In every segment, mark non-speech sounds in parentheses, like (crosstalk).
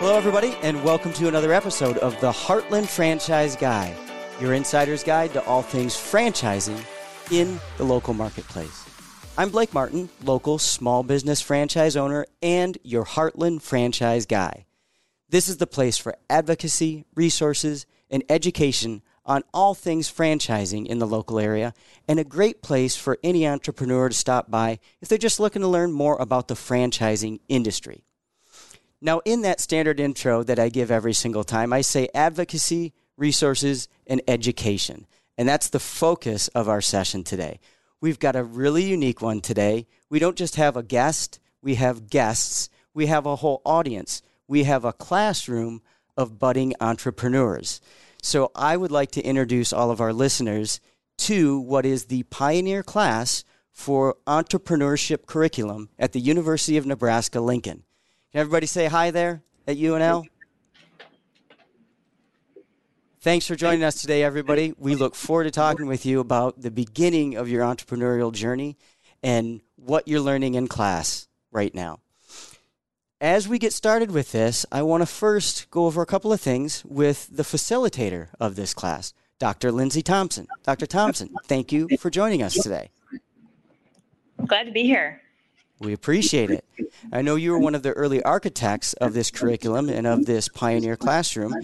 Hello, everybody, and welcome to another episode of the Heartland Franchise Guy, your insider's guide to all things franchising in the local marketplace. I'm Blake Martin, local small business franchise owner and your Heartland Franchise Guy. This is the place for advocacy, resources, and education on all things franchising in the local area, and a great place for any entrepreneur to stop by if they're just looking to learn more about the franchising industry. Now, in that standard intro that I give every single time, I say advocacy, resources, and education. And that's the focus of our session today. We've got a really unique one today. We don't just have a guest, we have guests, we have a whole audience, we have a classroom of budding entrepreneurs. So I would like to introduce all of our listeners to what is the pioneer class for entrepreneurship curriculum at the University of Nebraska Lincoln. Can everybody say hi there at UNL? Thanks for joining us today, everybody. We look forward to talking with you about the beginning of your entrepreneurial journey and what you're learning in class right now. As we get started with this, I want to first go over a couple of things with the facilitator of this class, Dr. Lindsay Thompson. Dr. Thompson, thank you for joining us today. Glad to be here. We appreciate it. I know you were one of the early architects of this curriculum and of this pioneer classroom.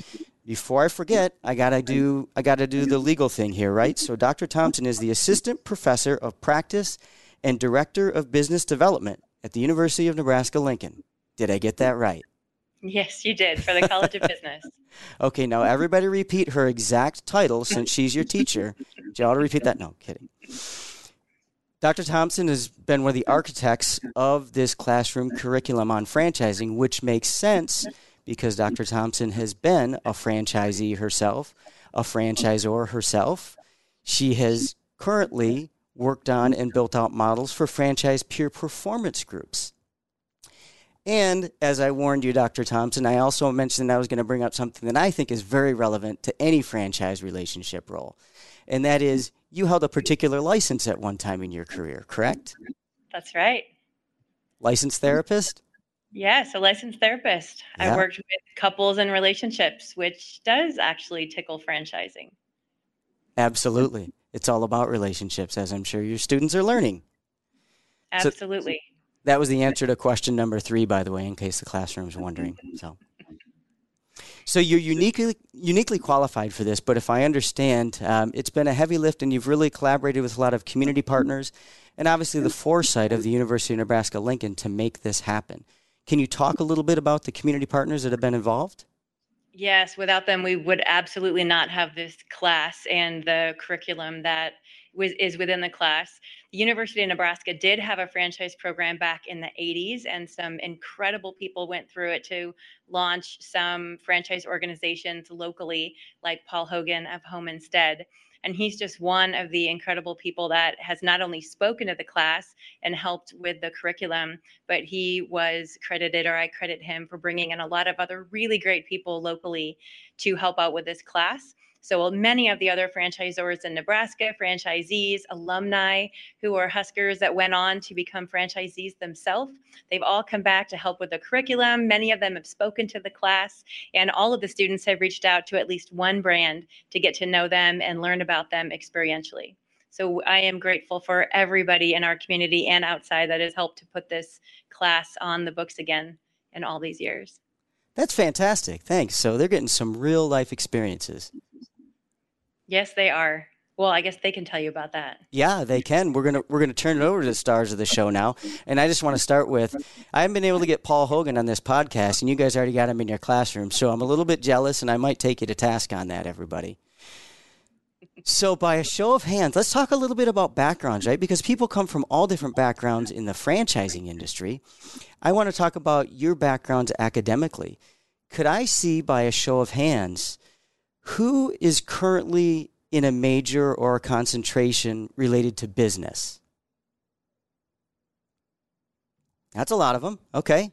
Before I forget, I gotta do I gotta do the legal thing here, right? So Dr. Thompson is the assistant professor of practice and director of business development at the University of Nebraska Lincoln. Did I get that right? Yes, you did for the College of Business. (laughs) Okay, now everybody repeat her exact title since she's your teacher. Did you all repeat that? No, kidding. Dr. Thompson has been one of the architects of this classroom curriculum on franchising, which makes sense because Dr. Thompson has been a franchisee herself, a franchisor herself. She has currently worked on and built out models for franchise peer performance groups. And as I warned you, Dr. Thompson, I also mentioned I was going to bring up something that I think is very relevant to any franchise relationship role. And that is you held a particular license at one time in your career, correct? That's right. Licensed therapist? Yes, a licensed therapist. Yeah. I worked with couples and relationships, which does actually tickle franchising. Absolutely. It's all about relationships, as I'm sure your students are learning. So- Absolutely. That was the answer to question number three, by the way, in case the classroom's wondering. So, so you're uniquely uniquely qualified for this. But if I understand, um, it's been a heavy lift, and you've really collaborated with a lot of community partners, and obviously the foresight of the University of Nebraska Lincoln to make this happen. Can you talk a little bit about the community partners that have been involved? Yes, without them, we would absolutely not have this class and the curriculum that is within the class. The University of Nebraska did have a franchise program back in the 80s, and some incredible people went through it to launch some franchise organizations locally, like Paul Hogan of Home Instead. And he's just one of the incredible people that has not only spoken to the class and helped with the curriculum, but he was credited, or I credit him for bringing in a lot of other really great people locally to help out with this class. So many of the other franchisors in Nebraska, franchisees, alumni who are Huskers that went on to become franchisees themselves, they've all come back to help with the curriculum. Many of them have spoken to the class, and all of the students have reached out to at least one brand to get to know them and learn about them experientially. So I am grateful for everybody in our community and outside that has helped to put this class on the books again in all these years. That's fantastic. Thanks. So they're getting some real life experiences. Yes, they are. Well, I guess they can tell you about that. Yeah, they can. We're gonna we're gonna turn it over to the stars of the show now, and I just want to start with I haven't been able to get Paul Hogan on this podcast, and you guys already got him in your classroom, so I'm a little bit jealous, and I might take you to task on that, everybody. So, by a show of hands, let's talk a little bit about backgrounds, right? Because people come from all different backgrounds in the franchising industry. I want to talk about your backgrounds academically. Could I see by a show of hands who is currently in a major or a concentration related to business? That's a lot of them. Okay.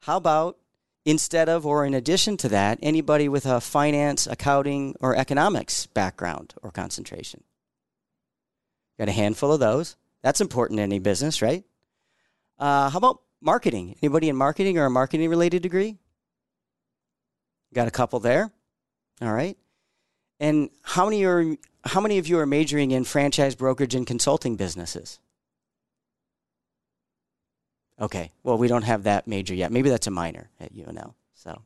How about instead of or in addition to that, anybody with a finance, accounting, or economics background or concentration? Got a handful of those. That's important in any business, right? Uh, how about marketing? Anybody in marketing or a marketing related degree? Got a couple there. All right. And how many are how many of you are majoring in franchise brokerage and consulting businesses? Okay. Well, we don't have that major yet. Maybe that's a minor at UNL. So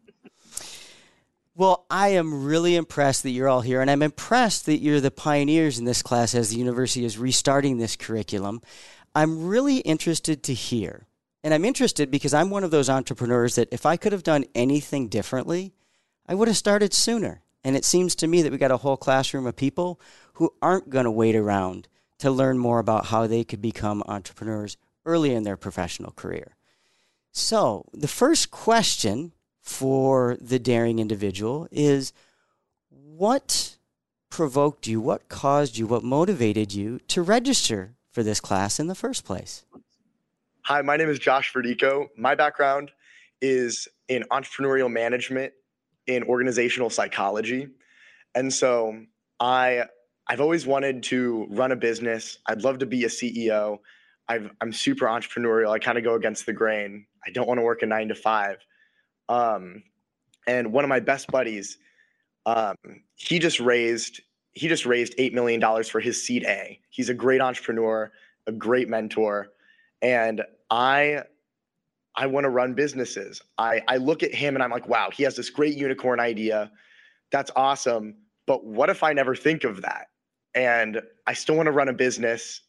well, I am really impressed that you're all here, and I'm impressed that you're the pioneers in this class as the university is restarting this curriculum. I'm really interested to hear, and I'm interested because I'm one of those entrepreneurs that if I could have done anything differently, I would have started sooner. And it seems to me that we got a whole classroom of people who aren't going to wait around to learn more about how they could become entrepreneurs early in their professional career. So, the first question for the daring individual is what provoked you, what caused you, what motivated you to register for this class in the first place? Hi, my name is Josh Verdico. My background is in entrepreneurial management in organizational psychology. And so I I've always wanted to run a business. I'd love to be a CEO. i am super entrepreneurial. I kind of go against the grain. I don't want to work a nine to five. Um, and one of my best buddies, um, he just raised he just raised eight million dollars for his seed A. He's a great entrepreneur, a great mentor, and I I want to run businesses. I I look at him and I'm like, wow, he has this great unicorn idea. That's awesome. But what if I never think of that? And I still want to run a business,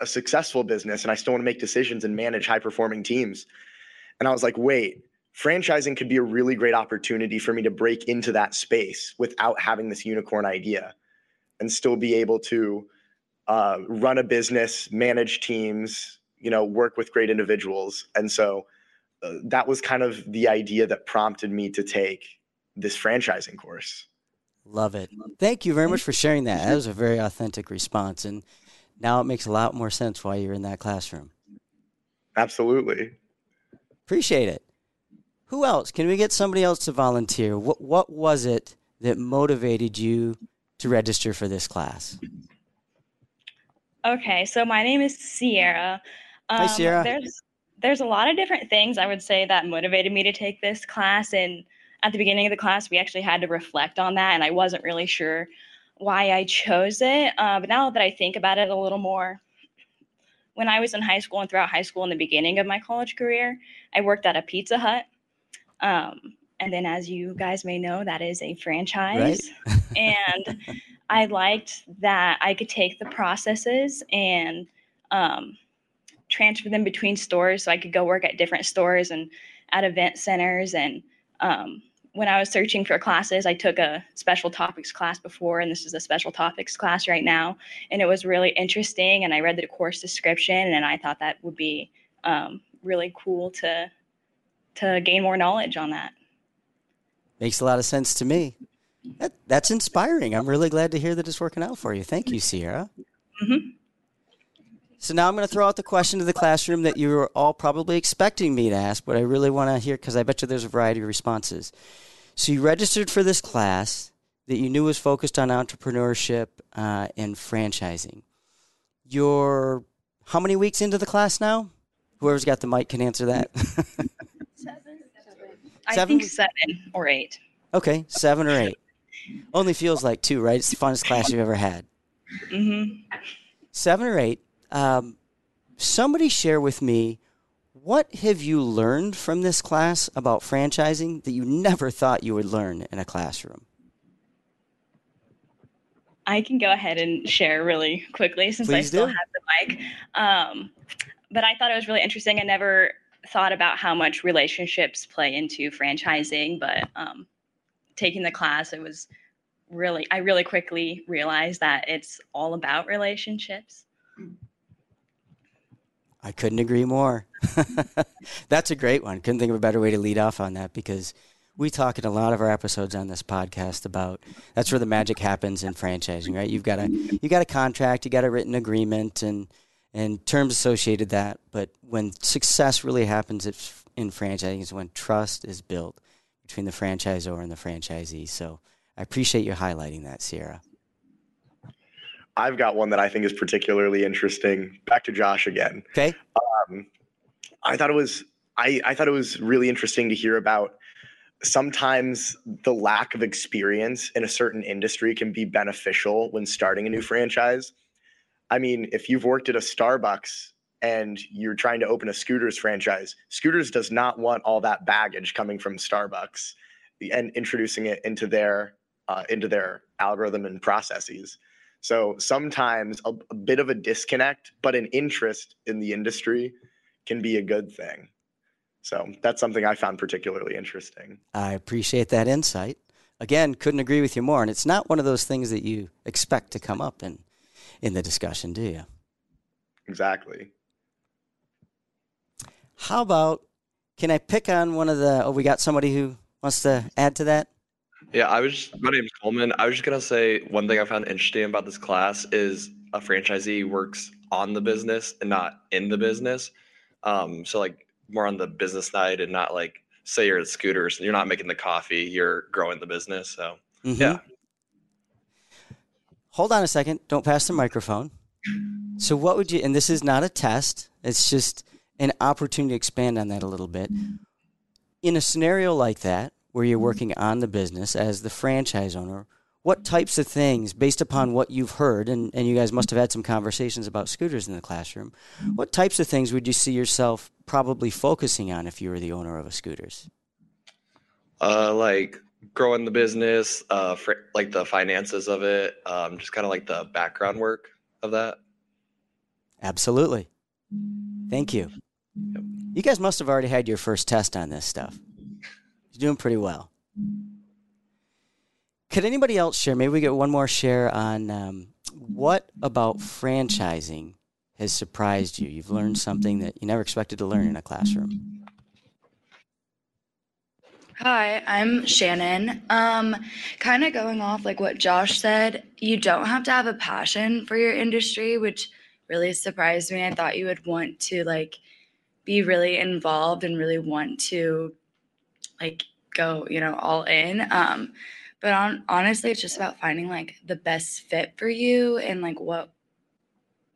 a successful business, and I still want to make decisions and manage high performing teams. And I was like, wait, franchising could be a really great opportunity for me to break into that space without having this unicorn idea and still be able to uh, run a business, manage teams, you know, work with great individuals. And so uh, that was kind of the idea that prompted me to take this franchising course. Love it. Thank you very much for sharing that. That was a very authentic response. And now it makes a lot more sense why you're in that classroom. Absolutely. Appreciate it. Who else? Can we get somebody else to volunteer? What what was it that motivated you to register for this class? Okay, so my name is Sierra. Um, Hi, Sierra. There's there's a lot of different things I would say that motivated me to take this class. And at the beginning of the class, we actually had to reflect on that, and I wasn't really sure why I chose it. Uh, but now that I think about it a little more, when I was in high school and throughout high school in the beginning of my college career, I worked at a Pizza Hut um, and then, as you guys may know, that is a franchise. Right? (laughs) and I liked that I could take the processes and um, transfer them between stores. So I could go work at different stores and at event centers. And um, when I was searching for classes, I took a special topics class before, and this is a special topics class right now. And it was really interesting. And I read the course description, and I thought that would be um, really cool to to gain more knowledge on that. Makes a lot of sense to me. That, that's inspiring. I'm really glad to hear that it's working out for you. Thank you, Sierra. Mm-hmm. So now I'm going to throw out the question to the classroom that you were all probably expecting me to ask, but I really want to hear because I bet you there's a variety of responses. So you registered for this class that you knew was focused on entrepreneurship uh, and franchising. You're how many weeks into the class now? Whoever's got the mic can answer that. I seven? think seven or eight. Okay, seven or eight. Only feels like two, right? It's the funnest class you've ever had. Mm-hmm. Seven or eight. Um, somebody share with me what have you learned from this class about franchising that you never thought you would learn in a classroom? I can go ahead and share really quickly since Please I still do. have the mic. Um, but I thought it was really interesting. I never thought about how much relationships play into franchising, but um, taking the class, it was really, I really quickly realized that it's all about relationships. I couldn't agree more. (laughs) That's a great one. Couldn't think of a better way to lead off on that because we talk in a lot of our episodes on this podcast about that's where the magic happens in franchising, right? You've got a you got a contract, you got a written agreement, and and terms associated that. But when success really happens in franchising is when trust is built between the franchisor and the franchisee. So I appreciate you highlighting that, Sierra. I've got one that I think is particularly interesting. Back to Josh again. Okay. Um, I thought it was I, I thought it was really interesting to hear about sometimes the lack of experience in a certain industry can be beneficial when starting a new franchise. I mean, if you've worked at a Starbucks and you're trying to open a Scooters franchise, Scooters does not want all that baggage coming from Starbucks and introducing it into their uh, into their algorithm and processes. So sometimes a, a bit of a disconnect, but an interest in the industry can be a good thing. So that's something I found particularly interesting. I appreciate that insight. Again, couldn't agree with you more. And it's not one of those things that you expect to come up in in the discussion, do you? Exactly. How about can I pick on one of the oh we got somebody who wants to add to that? Yeah, I was just, my name's Coleman. I was just gonna say one thing I found interesting about this class is a franchisee works on the business and not in the business. Um, so like more on the business side and not like say you're at scooters and you're not making the coffee, you're growing the business. So mm-hmm. yeah. Hold on a second. Don't pass the microphone. So what would you and this is not a test, it's just an opportunity to expand on that a little bit. In a scenario like that, where you're working on the business as the franchise owner, what types of things, based upon what you've heard, and, and you guys must have had some conversations about scooters in the classroom, what types of things would you see yourself probably focusing on if you were the owner of a scooters? Uh, like growing the business, uh, fr- like the finances of it, um, just kind of like the background work of that. Absolutely. Thank you. Yep. You guys must have already had your first test on this stuff. Doing pretty well. Could anybody else share? Maybe we get one more share on um, what about franchising has surprised you? You've learned something that you never expected to learn in a classroom. Hi, I'm Shannon. Um, kind of going off like what Josh said, you don't have to have a passion for your industry, which really surprised me. I thought you would want to like be really involved and really want to like go, you know, all in. Um, but on, honestly, it's just about finding like the best fit for you and like what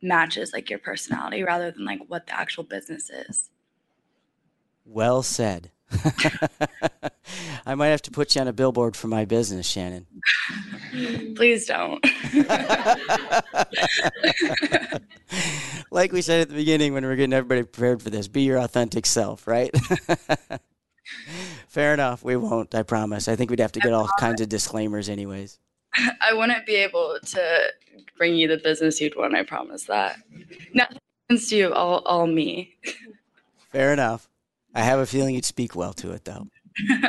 matches like your personality rather than like what the actual business is. Well said. (laughs) I might have to put you on a billboard for my business, Shannon. (laughs) Please don't. (laughs) like we said at the beginning when we are getting everybody prepared for this, be your authentic self, right? Fair enough. We won't. I promise. I think we'd have to get all kinds of disclaimers, anyways. (laughs) I wouldn't be able to bring you the business you'd want. I promise that. Nothing against you. All, all me. (laughs) Fair enough. I have a feeling you'd speak well to it, though. (laughs)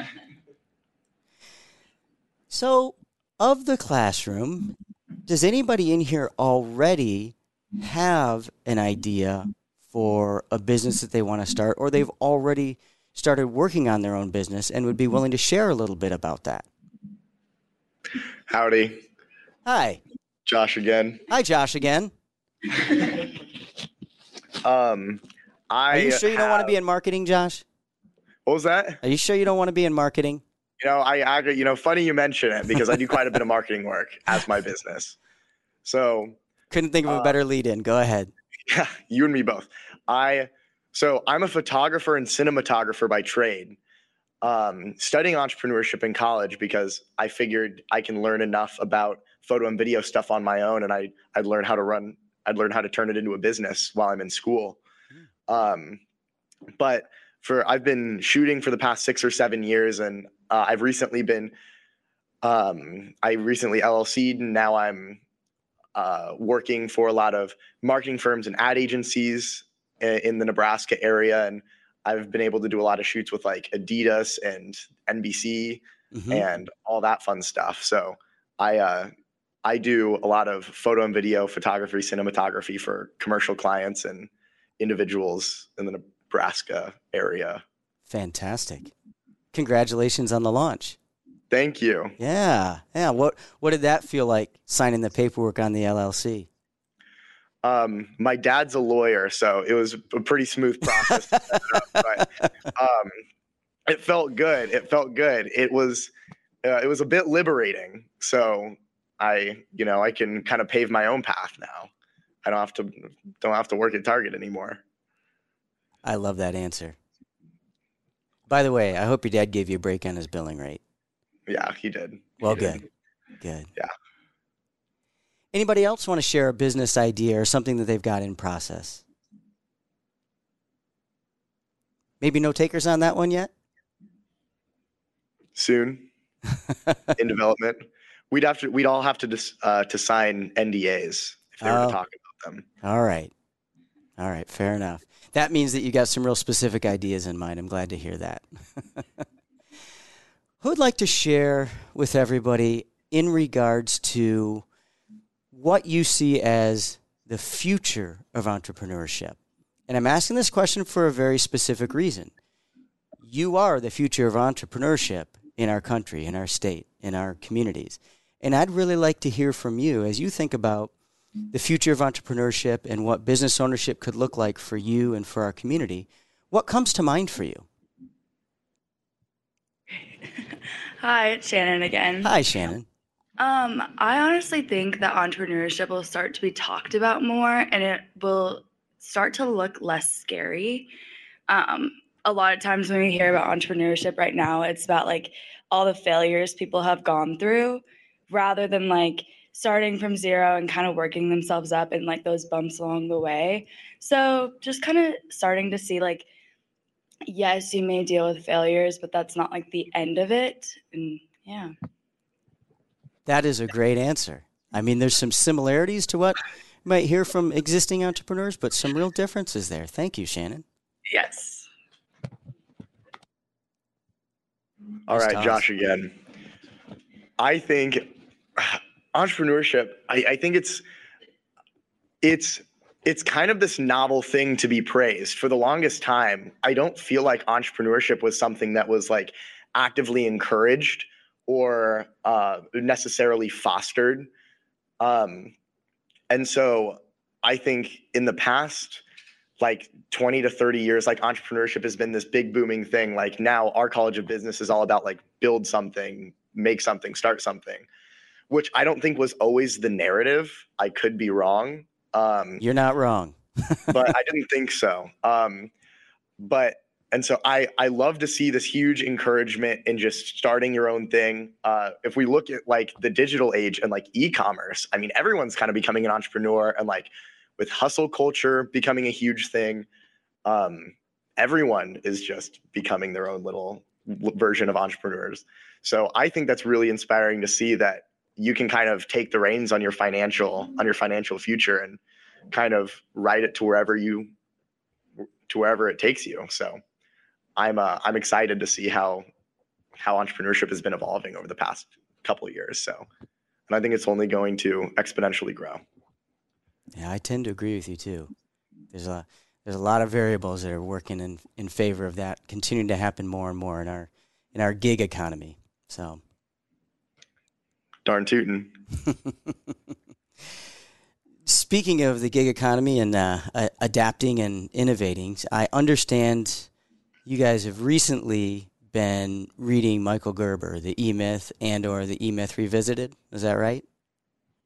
so, of the classroom, does anybody in here already have an idea for a business that they want to start, or they've already started working on their own business and would be willing to share a little bit about that. Howdy. Hi. Josh again. Hi, Josh again. (laughs) um, I. Are you sure you have... don't want to be in marketing, Josh? What was that? Are you sure you don't want to be in marketing? You know, I, I you know, funny you mention it because I do quite a bit of marketing work as my business. So couldn't think of a uh, better lead in. Go ahead. (laughs) Yeah, you and me both. I so I'm a photographer and cinematographer by trade. Um, studying entrepreneurship in college because I figured I can learn enough about photo and video stuff on my own, and I I'd learn how to run. I'd learn how to turn it into a business while I'm in school. Hmm. Um, but for I've been shooting for the past six or seven years, and uh, I've recently been um, I recently LLC'd, and now I'm uh, working for a lot of marketing firms and ad agencies in the Nebraska area, and I've been able to do a lot of shoots with like Adidas and NBC mm-hmm. and all that fun stuff. So I uh, I do a lot of photo and video photography, cinematography for commercial clients and individuals in the Nebraska area. Fantastic! Congratulations on the launch. Thank you. Yeah, yeah. What what did that feel like signing the paperwork on the LLC? Um, my dad's a lawyer, so it was a pretty smooth process. (laughs) but um, it felt good. It felt good. It was uh, it was a bit liberating. So I, you know, I can kind of pave my own path now. I don't have to don't have to work at Target anymore. I love that answer. By the way, I hope your dad gave you a break on his billing rate. Yeah, he did. Well, He did. good. Good. Yeah. Anybody else want to share a business idea or something that they've got in process? Maybe no takers on that one yet? Soon (laughs) in development. We'd have to. We'd all have to dis, uh, to sign NDAs if they were Oh. to talk about them. All right. All right. Fair enough. That means that you got some real specific ideas in mind. I'm glad to hear that. (laughs) Who would like to share with everybody in regards to what you see as the future of entrepreneurship? And I'm asking this question for a very specific reason. You are the future of entrepreneurship in our country, in our state, in our communities. And I'd really like to hear from you as you think about the future of entrepreneurship and what business ownership could look like for you and for our community. What comes to mind for you? (laughs) Hi, it's Shannon again. Hi, Shannon. Um, I honestly think that entrepreneurship will start to be talked about more and it will start to look less scary. Um, a lot of times when we hear about entrepreneurship right now, it's about like all the failures people have gone through rather than like starting from zero and kind of working themselves up and like those bumps along the way. So just kind of starting to see like, yes, you may deal with failures, but that's not like the end of it. And yeah. That is a great answer. I mean, there's some similarities to what you might hear from existing entrepreneurs, but some real differences there. Thank you, Shannon. Yes. All right, Nice. Josh again. I think entrepreneurship. I, I think it's it's it's kind of this novel thing to be praised. For the longest time, I don't feel like entrepreneurship was something that was like actively encouraged or uh, necessarily fostered. Um, and so I think in the past, like 20 to 30 years, like entrepreneurship has been this big booming thing. Like now our college of business is all about like build something, make something, start something, which I don't think was always the narrative. I could be wrong. Um, You're not wrong. (laughs) but I didn't think so. Um, but and so I I love to see this huge encouragement in just starting your own thing. Uh, if we look at like the digital age and like e-commerce, I mean everyone's kind of becoming an entrepreneur and like with hustle culture becoming a huge thing, um, everyone is just becoming their own little version of entrepreneurs. So I think that's really inspiring to see that you can kind of take the reins on your financial on your financial future and kind of ride it to wherever you to wherever it takes you. So I'm uh, I'm excited to see how how entrepreneurship has been evolving over the past couple of years. So and I think it's only going to exponentially grow. Yeah, I tend to agree with you too. There's a there's a lot of variables that are working in, in favor of that continuing to happen more and more in our in our gig economy. So Darn tootin'. (laughs) Speaking of the gig economy and uh, adapting and innovating, I understand you guys have recently been reading Michael Gerber, the E Myth, and or the E Myth Revisited. Is that right?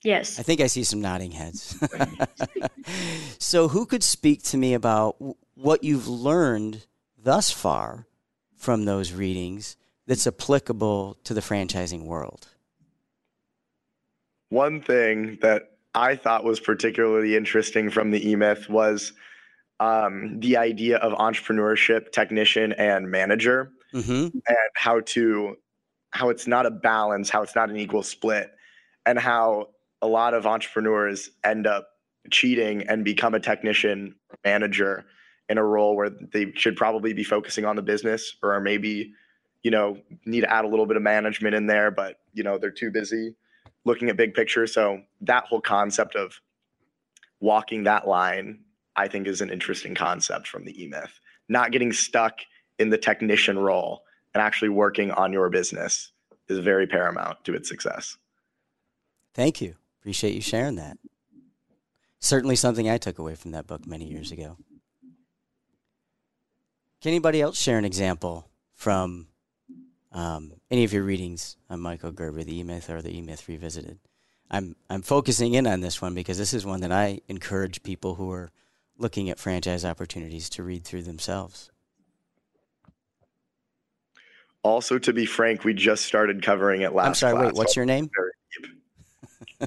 Yes. I think I see some nodding heads. (laughs) (laughs) so, who could speak to me about what you've learned thus far from those readings that's applicable to the franchising world? One thing that I thought was particularly interesting from the E Myth was um, the idea of entrepreneurship, technician, and manager. Mm-hmm. and how to how it's not a balance how it's not an equal split and how a lot of entrepreneurs end up cheating and become a technician manager in a role where they should probably be focusing on the business or maybe you know need to add a little bit of management in there but you know they're too busy looking at big picture so that whole concept of walking that line i think is an interesting concept from the e-myth not getting stuck in the technician role and actually working on your business is very paramount to its success. Thank you. Appreciate you sharing that. Certainly something I took away from that book many years ago. Can anybody else share an example from um, any of your readings on Michael Gerber, the E Myth or the E Myth Revisited? I'm I'm focusing in on this one because this is one that I encourage people who are looking at franchise opportunities to read through themselves. Also, to be frank, we just started covering it last. Class. I'm sorry. class, Wait, what's your name?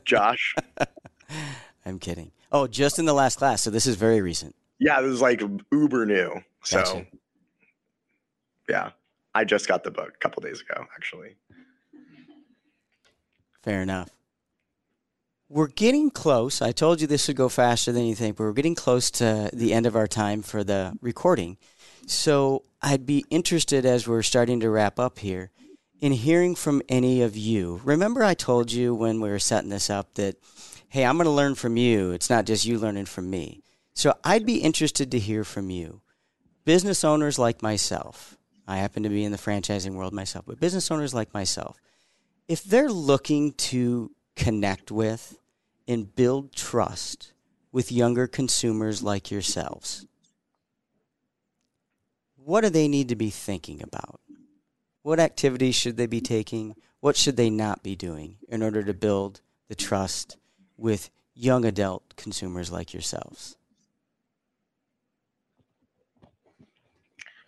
Josh. (laughs) I'm kidding. Oh, just in the last class. So this is very recent. Yeah, this is like uber new. So, Gotcha. yeah, I just got the book a couple days ago, actually. Fair enough. We're getting close. I told you this would go faster than you think, but we're getting close to the end of our time for the recording. So I'd be interested as we're starting to wrap up here in hearing from any of you. Remember, I told you when we were setting this up that, hey, I'm going to learn from you. It's not just you learning from me. So I'd be interested to hear from you. Business owners like myself, I happen to be in the franchising world myself, but business owners like myself, if they're looking to connect with and build trust with younger consumers like yourselves, what do they need to be thinking about? What activities should they be taking? What should they not be doing in order to build the trust with young adult consumers like yourselves?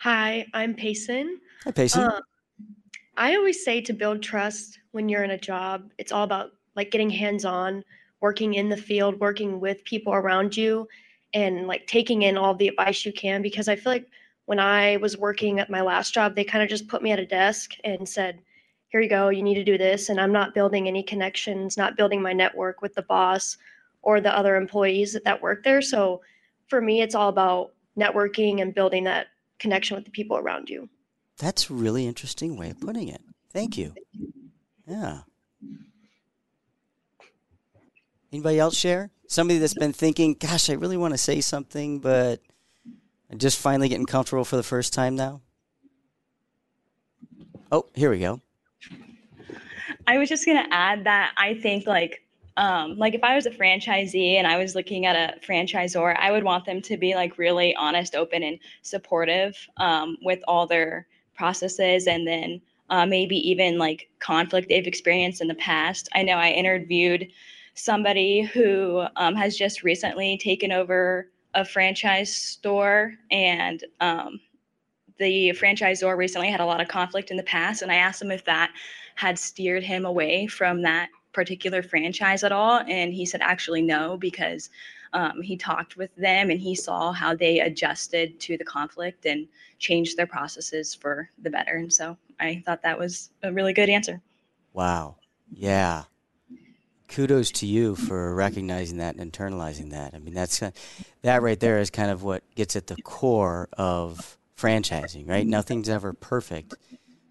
Hi, I'm Payson. Hi, Payson. Uh, I always say to build trust when you're in a job, it's all about like getting hands on, working in the field, working with people around you, and like taking in all the advice you can. Because I feel like when I was working at my last job, they kind of just put me at a desk and said, Here you go, you need to do this. And I'm not building any connections, not building my network with the boss or the other employees that, that work there. So for me, it's all about networking and building that connection with the people around you. That's a really interesting way of putting it. Thank you. Yeah. Anybody else share? Somebody that's been thinking, gosh, I really want to say something, but I'm just finally getting comfortable for the first time now? Oh, here we go. I was just gonna add that I think like um, like if I was a franchisee and I was looking at a franchisor, I would want them to be like really honest, open, and supportive um, with all their processes, and then uh, maybe even like conflict they've experienced in the past. I know I interviewed somebody who um, has just recently taken over a franchise store, and um, the franchisor recently had a lot of conflict in the past, and I asked him if that had steered him away from that particular franchise at all and he said actually no because um, he talked with them and he saw how they adjusted to the conflict and changed their processes for the better and so i thought that was a really good answer Wow. Yeah. Kudos to you for recognizing that and internalizing that. I mean, that's uh, that right there is kind of what gets at the core of franchising, right? Nothing's ever perfect,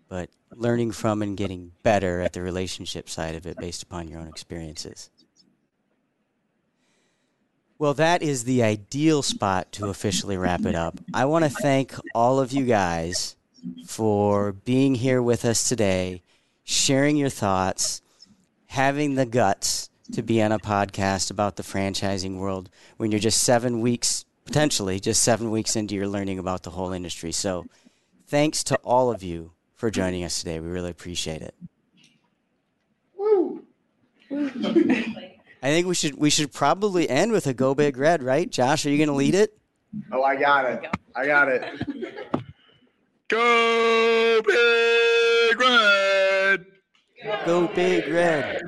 but learning from and getting better at the relationship side of it based upon your own experiences. Well, that is the ideal spot to officially wrap it up. I want to thank all of you guys for being here with us today, sharing your thoughts, having the guts to be on a podcast about the franchising world when you're just seven weeks, potentially just seven weeks into your learning about the whole industry. So, thanks to all of you for joining us today. We really appreciate it. I think we should we should probably end with a go big red, right? Josh, are you going to lead it? Oh, I got it. I got it. Go big red! Go big red.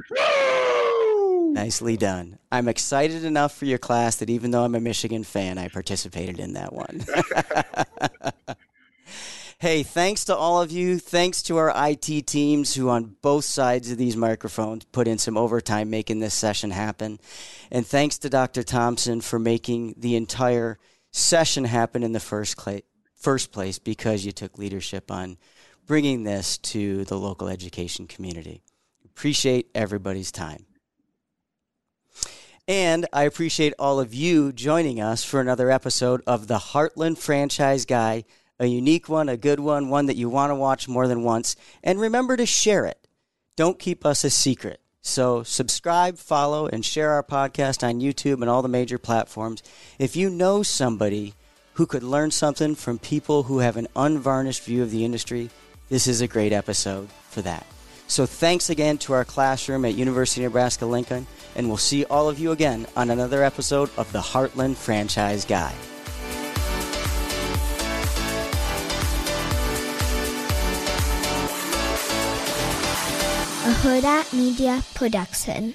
Nicely done. I'm excited enough for your class that even though I'm a Michigan fan, I participated in that one. (laughs) hey, thanks to all of you. Thanks to our IT teams who, on both sides of these microphones, put in some overtime making this session happen. And thanks to Dr. Thompson for making the entire session happen in the first, cla- first place because you took leadership on bringing this to the local education community. Appreciate everybody's time. And I appreciate all of you joining us for another episode of the Heartland Franchise Guy, a unique one, a good one, one that you want to watch more than once. And remember to share it. Don't keep us a secret. So subscribe, follow, and share our podcast on YouTube and all the major platforms. If you know somebody who could learn something from people who have an unvarnished view of the industry, this is a great episode for that. So thanks again to our classroom at University of Nebraska Lincoln, and we'll see all of you again on another episode of the Heartland Franchise Guide. A Hurrdat Media Production.